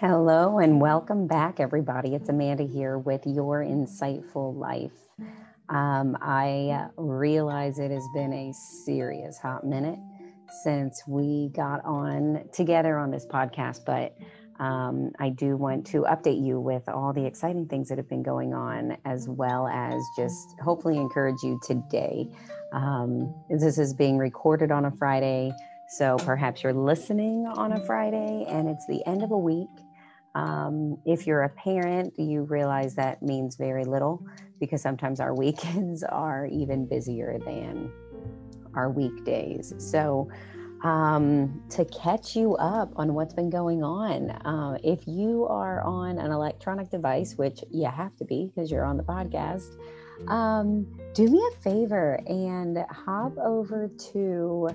Hello and welcome back, everybody. It's Amanda here with Your Insightful Life. Um, I realize it has been a serious hot minute since we got on together on this podcast, but um, I do want to update you with all the exciting things that have been going on, as well as just hopefully encourage you today. Um, this is being recorded on a Friday. So perhaps you're listening on a Friday and it's the end of a week. Um, if you're a parent, you realize that means very little because sometimes our weekends are even busier than our weekdays. So, um, to catch you up on what's been going on, uh, if you are on an electronic device, which you have to be because you're on the podcast, um, do me a favor and hop over to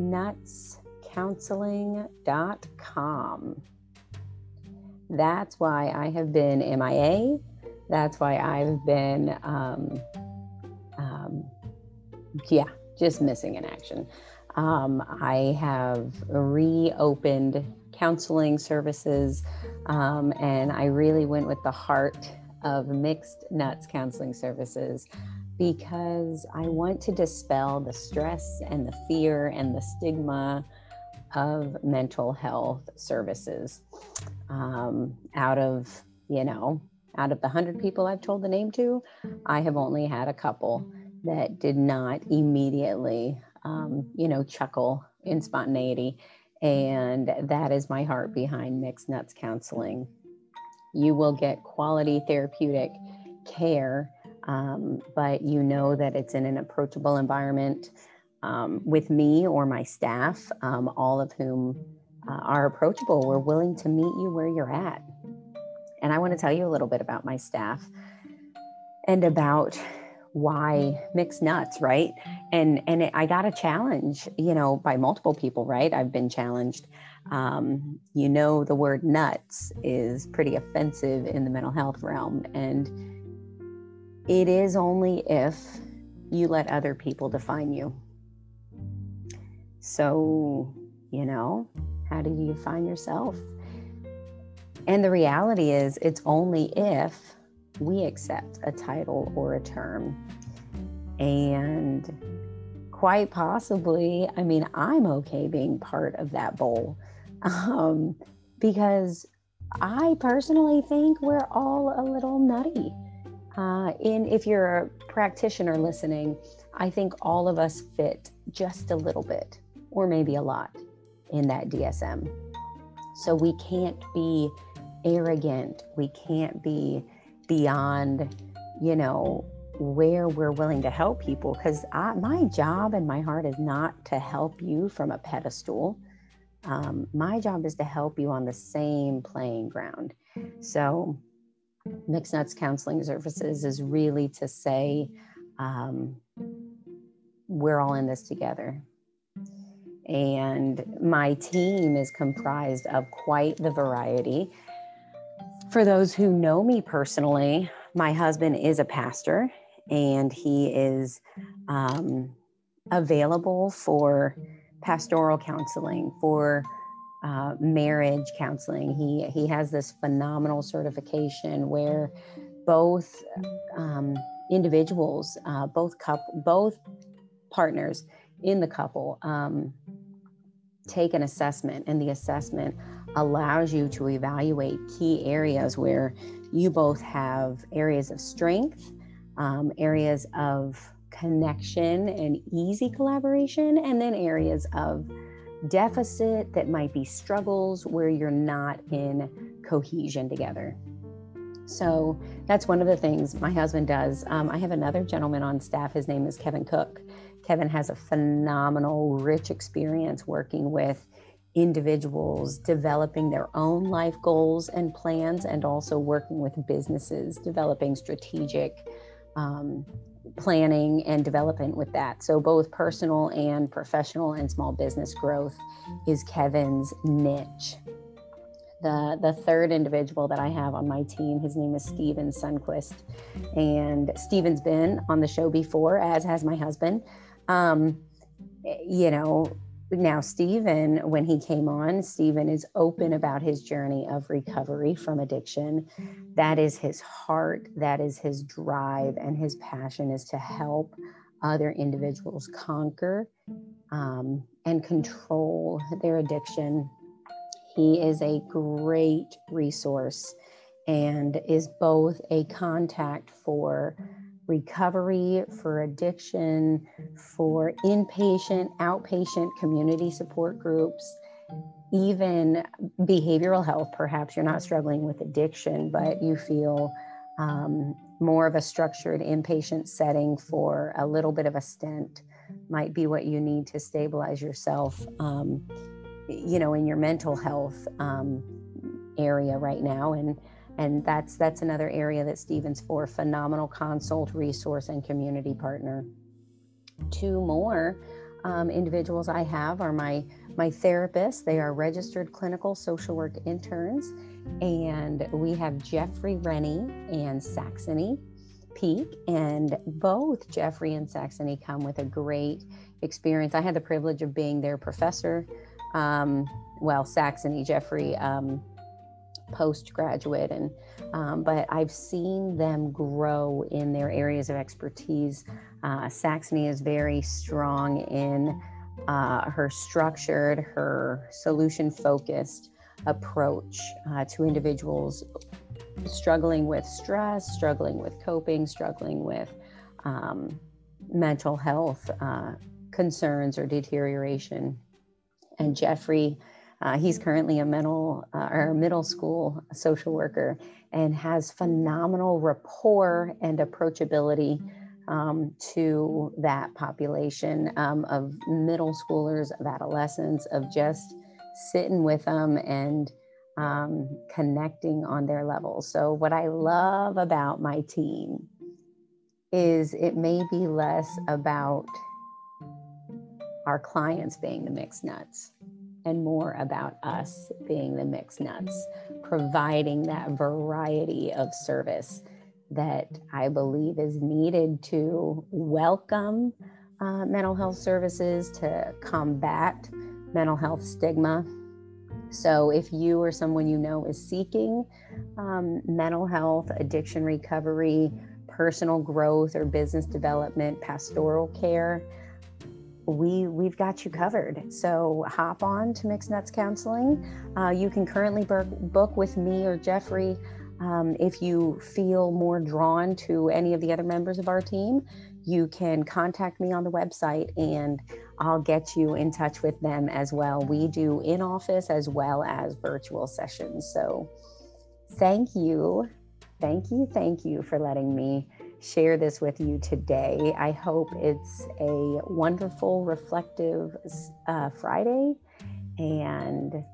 www.mixednutscounseling.com. That's why I have been MIA. That's why I've been, um, um, yeah, just missing in action. Um, I have reopened counseling services, um, and I really went with the heart of Mixed Nuts Counseling Services because I want to dispel the stress and the fear and the stigma of mental health services. Um, out of, you know, out of the 100 people I've told the name to, I have only had a couple that did not immediately, um, you know, chuckle in spontaneity. And that is my heart behind Mixed Nuts Counseling. You will get quality therapeutic care um, but you know that it's in an approachable environment um, with me or my staff, um, all of whom uh, are approachable. We're willing to meet you where you're at. And I want to tell you a little bit about my staff and about why mixed nuts right and and it, i got a challenge you know by multiple people right i've been challenged um, you know the word nuts is pretty offensive in the mental health realm and it is only if you let other people define you. So, you know, how do you define yourself? And the reality is, it's only if we accept a title or a term. And quite possibly, I mean, I'm okay being part of that bowl um, because I personally think we're all a little nutty. Uh, in if you're a practitioner listening, I think all of us fit just a little bit, or maybe a lot, in that DSM. So we can't be arrogant. We can't be beyond, you know, where we're willing to help people. Because my job and my heart is not to help you from a pedestal. Um, my job is to help you on the same playing ground. So Mixed Nuts Counseling Services is really to say, um, we're all in this together. And my team is comprised of quite the variety. For those who know me personally, my husband is a pastor and he is um, available for pastoral counseling, for uh, marriage counseling. He he has this phenomenal certification where both um, individuals, uh, both couple, both partners in the couple um, take an assessment, and the assessment allows you to evaluate key areas where you both have areas of strength, um, areas of connection and easy collaboration, and then areas of deficit, that might be struggles where you're not in cohesion together. So that's one of the things my husband does. Um, I have another gentleman on staff. His name is Kevin Cook. Kevin has a phenomenal, rich experience working with individuals developing their own life goals and plans, and also working with businesses developing strategic um, planning and development with that. So, both personal and professional and small business growth is Kevin's niche. The, the third individual that I have on my team, his name is Steven Sunquist. And Steven's been on the show before, as has my husband. Um, you know, now Stephen, when he came on, Stephen is open about his journey of recovery from addiction. That is his heart, that is his drive, and his passion is to help other individuals conquer um, and control their addiction. He is a great resource and is both a contact for recovery, for addiction, for inpatient, outpatient community support groups, even behavioral health. Perhaps you're not struggling with addiction, but you feel um, more of a structured inpatient setting for a little bit of a stint might be what you need to stabilize yourself, um, you know, in your mental health um, area right now. And and that's that's another area that Stevens for phenomenal consult resource and community partner. Two more um, individuals I have are my my therapists. They are registered clinical social work interns. And we have Jeffrey Rennie and Saxony Peak. And both Jeffrey and Saxony come with a great experience. I had the privilege of being their professor. Um, well Saxony Jeffrey um, postgraduate and um, but i've seen them grow in their areas of expertise. Uh, saxony is very strong in uh, her structured her solution focused approach uh, to individuals struggling with stress struggling with coping struggling with um, mental health uh, concerns or deterioration. And jeffrey uh, he's currently a mental uh, or middle school social worker and has phenomenal rapport and approachability um, to that population um, of middle schoolers, of adolescents, of just sitting with them and um, connecting on their level. So, what I love about my team is it may be less about our clients being the mixed nuts and more about us being the mixed nuts, providing that variety of service that I believe is needed to welcome uh, mental health services, to combat mental health stigma. So, if you or someone you know is seeking um, mental health, addiction recovery, personal growth, or business development, pastoral care, we we've got you covered. So hop on to Mixed Nuts Counseling. Uh, you can currently book, with me or Jeffrey. Um, if you feel more drawn to any of the other members of our team, you can contact me on the website and I'll get you in touch with them as well. We do in office as well as virtual sessions. So thank you. Thank you. Thank you for letting me share this with you today. I hope it's a wonderful, reflective uh, Friday, and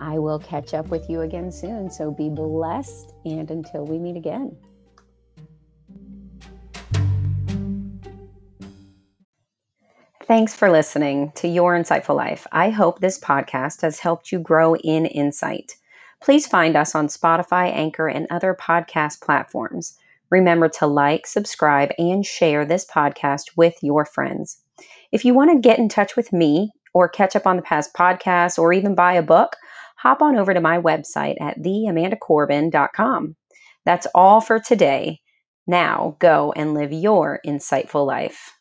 I will catch up with you again soon. So be blessed, and until we meet again. Thanks for listening to Your Insightful Life. I hope this podcast has helped you grow in insight. Please find us on Spotify, Anchor, and other podcast platforms. Remember to like, subscribe, and share this podcast with your friends. If you want to get in touch with me or catch up on the past podcasts or even buy a book, hop on over to my website at theamandacorbin.com. That's all for today. Now go and live your insightful life.